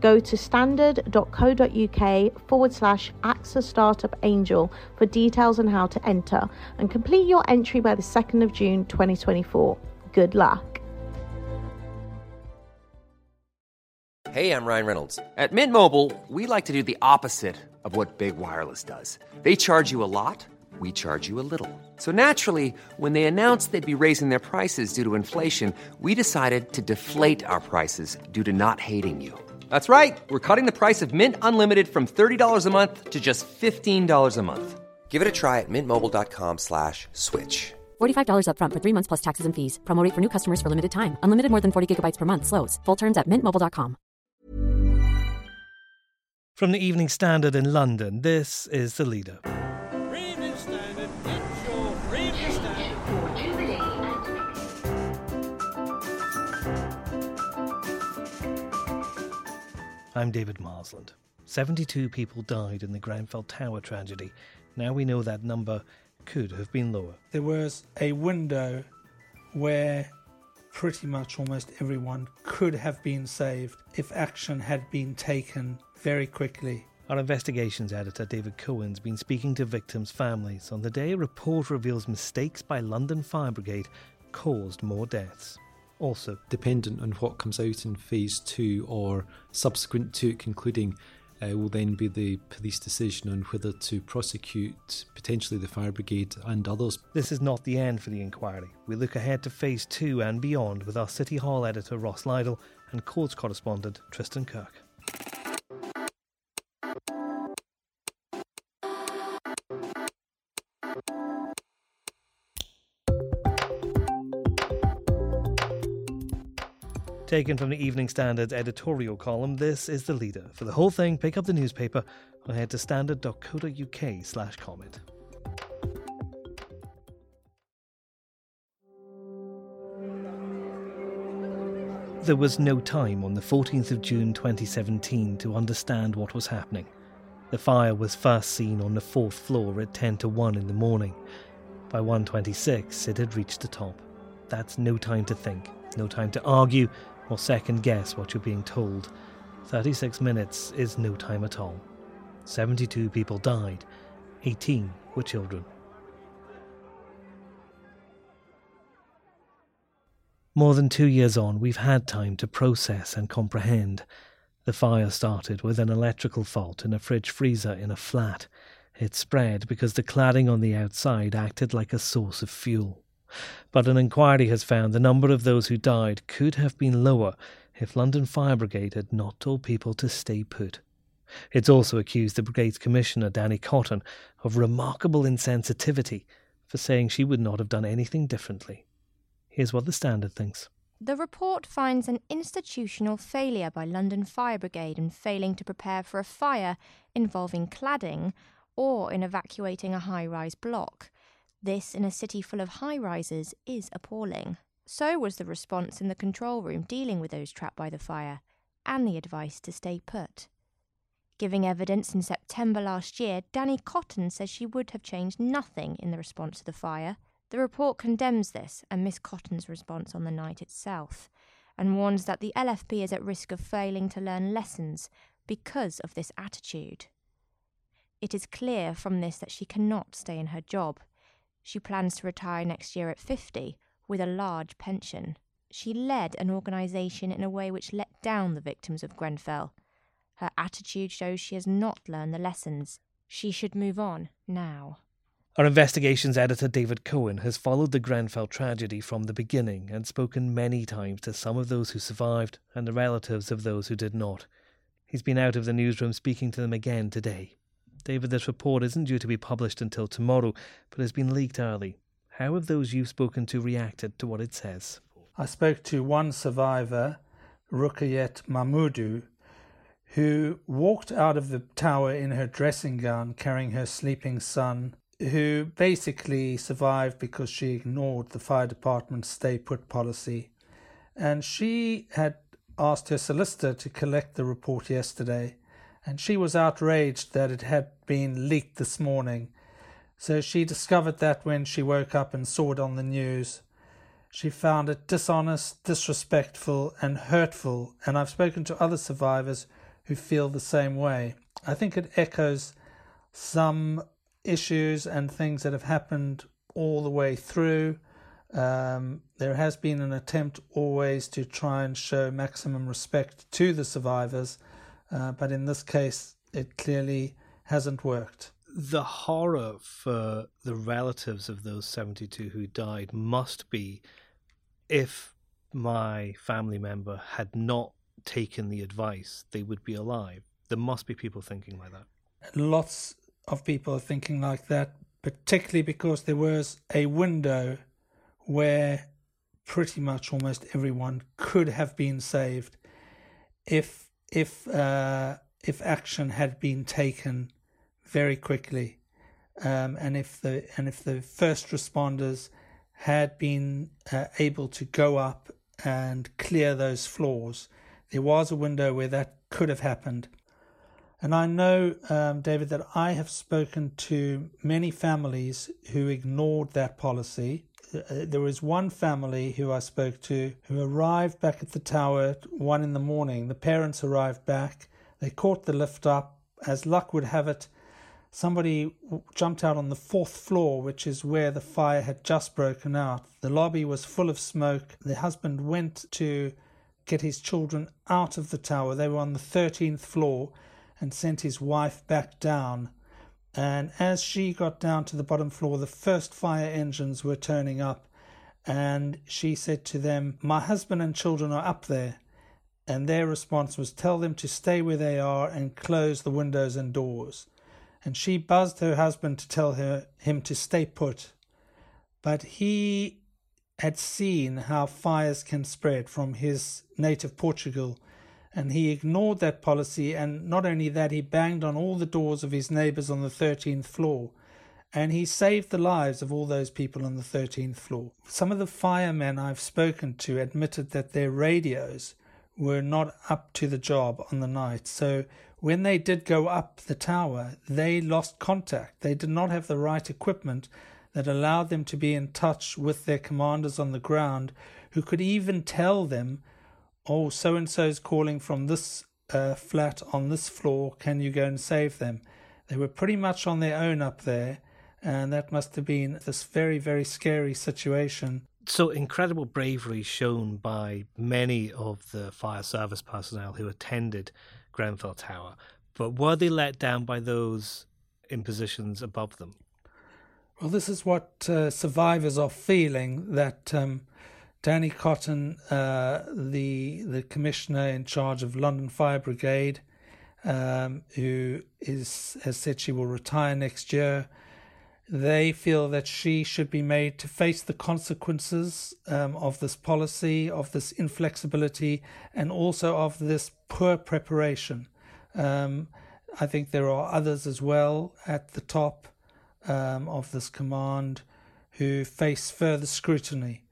Go to standard.co.uk forward slash AXA Startup Angel for details on how to enter and complete your entry by the 2nd of June 2024. Good luck. Hey, I'm Ryan Reynolds. At Mint Mobile, we like to do the opposite of what Big Wireless does. They charge you a lot, we charge you a little. So naturally, when they announced they'd be raising their prices due to inflation, we decided to deflate our prices due to not hating you. That's right. We're cutting the price of Mint Unlimited from $30 a month to just $15 a month. Give it a try at mintmobile.com slash switch. $45 upfront for three months plus taxes and fees. Promote for new customers for limited time. Unlimited more than 40 gigabytes per month. Slows. Full terms at mintmobile.com. From the Evening Standard in London, this is The Leader. I'm David Marsland. 72 people died in the Grenfell Tower tragedy. Now we know that number could have been lower. there was a window where pretty much almost everyone could have been saved if action had been taken very quickly. Our investigations editor David Cohen's been speaking to victims' families on the day a report reveals mistakes by London Fire Brigade caused more deaths. Also, dependent on what comes out in phase two or subsequent to it concluding, uh, will then be the police decision on whether to prosecute potentially the fire brigade and others. this is not the end for the inquiry. We look ahead to phase two and beyond with our City Hall editor Ross Lydall and courts correspondent Tristan Kirk. Taken from the Evening Standard's editorial column, this is the leader. For the whole thing, pick up the newspaper or head to standard.co.uk slash comment. There was no time on the 14th of June 2017 to understand what was happening. The fire was first seen on the fourth floor at 10 to 1 in the morning. By 1.26, it had reached the top. That's no time to think, no time to argue or second guess what you're being told. 36 minutes is no time at all. 72 people died, 18 were children. More than two years on, we've had time to process and comprehend. The fire started with an electrical fault in a fridge freezer in a flat. It spread because the cladding on the outside acted like a source of fuel. But an inquiry has found the number of those who died could have been lower if London Fire Brigade had not told people to stay put. It's also accused the brigade's commissioner, Danny Cotton, of remarkable insensitivity for saying she would not have done anything differently. Here's what the Standard thinks. The report finds an institutional failure by London Fire Brigade in failing to prepare for a fire involving cladding or in evacuating a high rise block. This, in a city full of high rises, is appalling. So was the response in the control room dealing with those trapped by the fire, and the advice to stay put. Giving evidence in September last year, Danny Cotton says she would have changed nothing in the response to the fire. The report condemns this and Miss Cotton's response on the night itself, and warns that the LFB is at risk of failing to learn lessons because of this attitude. It is clear from this that she cannot stay in her job. She plans to retire next year at 50 with a large pension. She led an organisation in a way which let down the victims of Grenfell. Her attitude shows she has not learned the lessons. She should move on now. Our investigations editor David Cohen has followed the Grenfell tragedy from the beginning and spoken many times to some of those who survived and the relatives of those who did not. He's been out of the newsroom speaking to them again today. David, this report isn't due to be published until tomorrow, but has been leaked early. How have those you've spoken to reacted to what it says? I spoke to one survivor, Rukayet Mahmoudou, who walked out of the tower in her dressing gown carrying her sleeping son, who basically survived because she ignored the fire department's stay put policy. And she had asked her solicitor to collect the report yesterday, and she was outraged that it had been leaked this morning. So she discovered that when she woke up and saw it on the news. She found it dishonest, disrespectful, and hurtful, and I've spoken to other survivors who feel the same way. I think it echoes some issues and things that have happened all the way through. Um, there has been an attempt always to try and show maximum respect to the survivors, uh, but in this case, it clearly hasn't worked. The horror for the relatives of those 72 who died must be if my family member had not taken the advice, they would be alive. There must be people thinking like that. Lots of people are thinking like that, particularly because there was a window where pretty much almost everyone could have been saved if if uh, if action had been taken very quickly, um, and if the and if the first responders had been uh, able to go up and clear those floors, there was a window where that could have happened. And I know, um, David, that I have spoken to many families who ignored that policy. Uh, there was one family who I spoke to who arrived back at the tower at one in the morning. The parents arrived back. They caught the lift up. As luck would have it, Somebody jumped out on the fourth floor, which is where the fire had just broken out. The lobby was full of smoke. The husband went to get his children out of the tower. They were on the 13th floor and sent his wife back down. And as she got down to the bottom floor, the first fire engines were turning up. And she said to them, My husband and children are up there. And their response was, Tell them to stay where they are and close the windows and doors and she buzzed her husband to tell her, him to stay put. But he had seen how fires can spread from his native Portugal, and he ignored that policy. And not only that, he banged on all the doors of his neighbors on the 13th floor, and he saved the lives of all those people on the 13th floor. Some of the firemen I've spoken to admitted that their radios were not up to the job on the night. So when they did go up the tower, they lost contact. They did not have the right equipment that allowed them to be in touch with their commanders on the ground, who could even tell them, oh, so and so is calling from this uh, flat on this floor, can you go and save them? They were pretty much on their own up there, and that must have been this very, very scary situation. So, incredible bravery shown by many of the fire service personnel who attended Grenfell Tower, but were they let down by those in positions above them? Well, this is what uh, survivors are feeling that um, Danny Cotton, uh, the the commissioner in charge of London Fire Brigade, um, who is has said she will retire next year. They feel that she should be made to face the consequences um, of this policy, of this inflexibility, and also of this poor preparation. Um, I think there are others as well at the top um, of this command who face further scrutiny.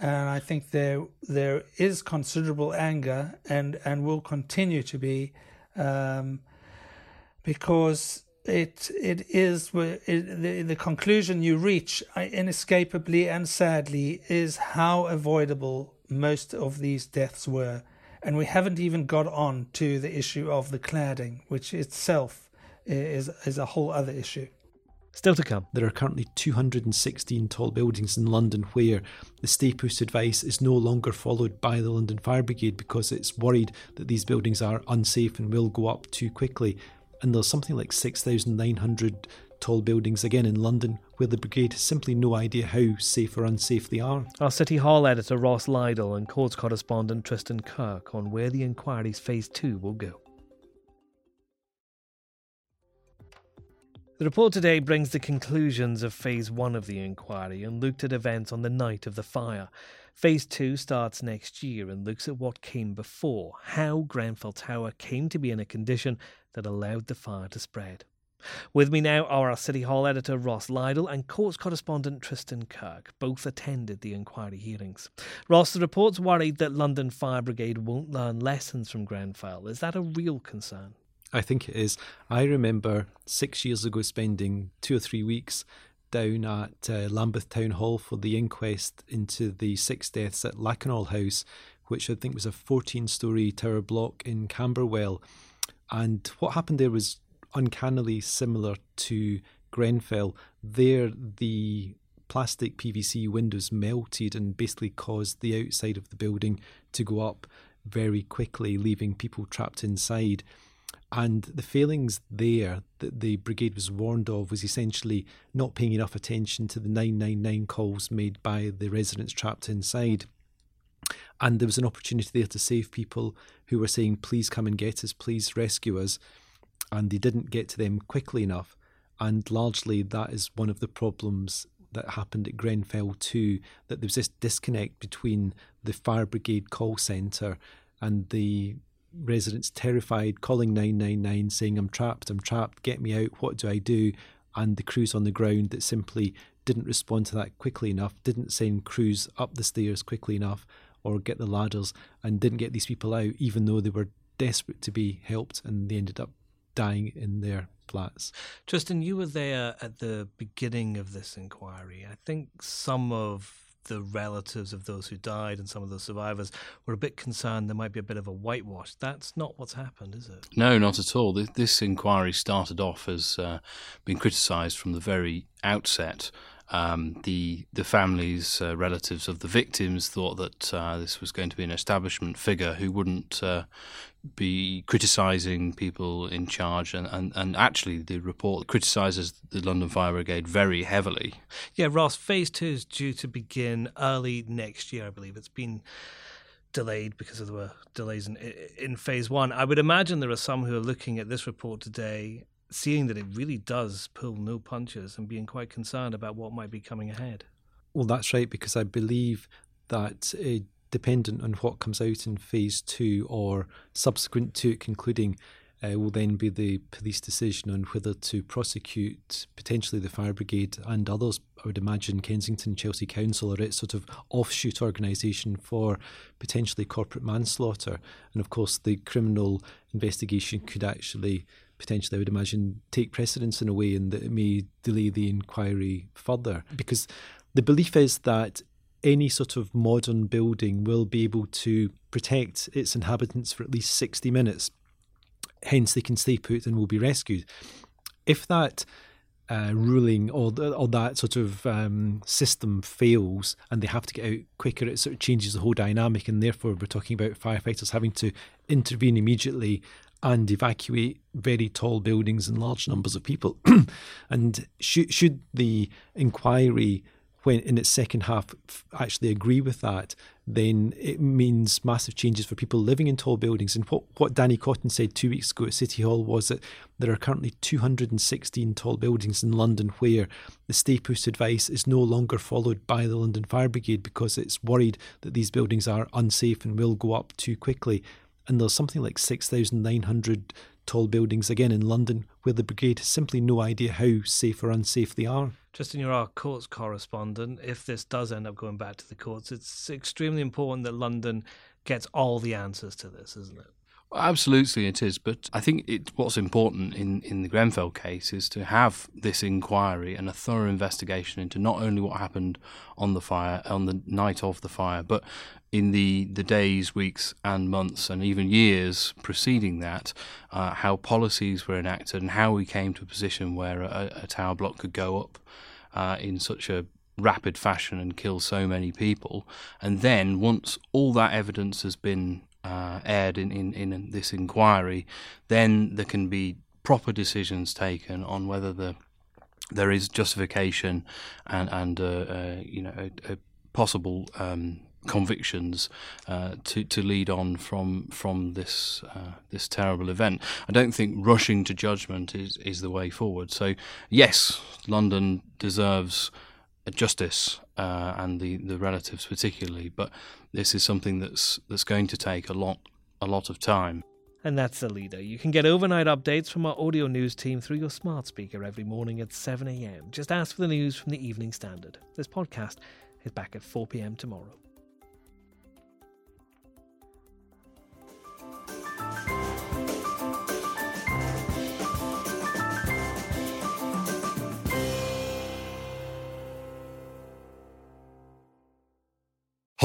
And I think there there is considerable anger and, and will continue to be um, because it it is it, the the conclusion you reach uh, inescapably and sadly is how avoidable most of these deaths were, and we haven't even got on to the issue of the cladding, which itself is is a whole other issue. Still to come. There are currently 216 tall buildings in London where the stay put advice is no longer followed by the London Fire Brigade because it's worried that these buildings are unsafe and will go up too quickly and there's something like 6,900 tall buildings again in London where the brigade has simply no idea how safe or unsafe they are. Our City Hall editor Ross Lydall and courts correspondent Tristan Kirk on where the inquiry's phase two will go. The report today brings the conclusions of phase one of the inquiry and looked at events on the night of the fire. Phase 2 starts next year and looks at what came before, how Grenfell Tower came to be in a condition that allowed the fire to spread. With me now are our City Hall editor Ross Lydall and courts correspondent Tristan Kirk. Both attended the inquiry hearings. Ross, the report's worried that London Fire Brigade won't learn lessons from Grenfell. Is that a real concern? I think it is. I remember six years ago spending two or three weeks down at uh, Lambeth Town Hall for the inquest into the six deaths at Lakanal House, which I think was a 14 story tower block in Camberwell. And what happened there was uncannily similar to Grenfell. There, the plastic PVC windows melted and basically caused the outside of the building to go up very quickly, leaving people trapped inside. And the failings there that the brigade was warned of was essentially not paying enough attention to the 999 calls made by the residents trapped inside. And there was an opportunity there to save people who were saying, please come and get us, please rescue us. And they didn't get to them quickly enough. And largely that is one of the problems that happened at Grenfell too, that there was this disconnect between the fire brigade call centre and the residents terrified, calling 999, saying, I'm trapped, I'm trapped, get me out, what do I do? And the crews on the ground that simply didn't respond to that quickly enough, didn't send crews up the stairs quickly enough or get the ladders and didn't get these people out, even though they were desperate to be helped and they ended up dying in their flats. Tristan, you were there at the beginning of this inquiry. I think some of the relatives of those who died and some of the survivors were a bit concerned there might be a bit of a whitewash. That's not what's happened, is it? No, not at all. This, this inquiry started off as uh, being criticised from the very outset. Um, the the families, uh, relatives of the victims, thought that uh, this was going to be an establishment figure who wouldn't uh, be criticising people in charge, and, and, and actually the report criticises the London Fire Brigade very heavily. Yeah, Ross, phase two is due to begin early next year, I believe. It's been delayed because there were delays in, in phase one. I would imagine there are some who are looking at this report today, seeing that it really does pull no punches and being quite concerned about what might be coming ahead. Well, that's right, because I believe that uh, dependent on what comes out in phase two or subsequent to it concluding, uh, will then be the police decision on whether to prosecute potentially the fire brigade and others. I would imagine Kensington Chelsea Council or its sort of offshoot organisation for potentially corporate manslaughter. And of course, the criminal investigation could actually potentially, I would imagine, take precedence in a way and that it may delay the inquiry further. Because the belief is that any sort of modern building will be able to protect its inhabitants for at least 60 minutes. Hence, they can stay put and will be rescued. If that uh, ruling or, or that sort of um, system fails and they have to get out quicker, it sort of changes the whole dynamic. And therefore, we're talking about firefighters having to intervene immediately and evacuate very tall buildings and large numbers of people. and should, should the inquiry when in its second half actually agree with that, then it means massive changes for people living in tall buildings. And what, what Danny Cotton said two weeks ago at City Hall was that there are currently 216 tall buildings in London where the stay advice is no longer followed by the London Fire Brigade because it's worried that these buildings are unsafe and will go up too quickly. And there's something like 6,900 tall buildings again in London where the brigade has simply no idea how safe or unsafe they are. Tristan, you're our courts correspondent. If this does end up going back to the courts, it's extremely important that London gets all the answers to this, isn't it? Absolutely, it is. But I think it, what's important in, in the Grenfell case is to have this inquiry and a thorough investigation into not only what happened on the fire, on the night of the fire, but in the, the days, weeks, and months, and even years preceding that, uh, how policies were enacted and how we came to a position where a, a tower block could go up uh, in such a rapid fashion and kill so many people. And then, once all that evidence has been uh, aired in, in, in this inquiry, then there can be proper decisions taken on whether the there is justification and and uh, uh, you know a, a possible um, convictions uh, to to lead on from from this uh, this terrible event. I don't think rushing to judgment is is the way forward. So yes, London deserves justice uh, and the, the relatives particularly. But this is something that's that's going to take a lot a lot of time. And that's the leader. You can get overnight updates from our audio news team through your smart speaker every morning at 7 a.m. Just ask for the news from the Evening Standard. This podcast is back at 4 p.m. tomorrow.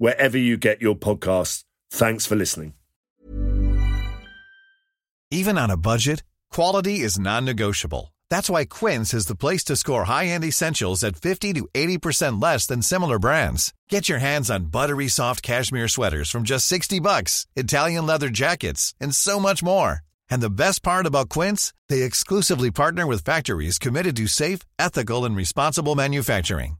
wherever you get your podcasts. Thanks for listening. Even on a budget, quality is non-negotiable. That's why Quince is the place to score high-end essentials at 50 to 80% less than similar brands. Get your hands on buttery soft cashmere sweaters from just 60 bucks, Italian leather jackets, and so much more. And the best part about Quince, they exclusively partner with factories committed to safe, ethical, and responsible manufacturing.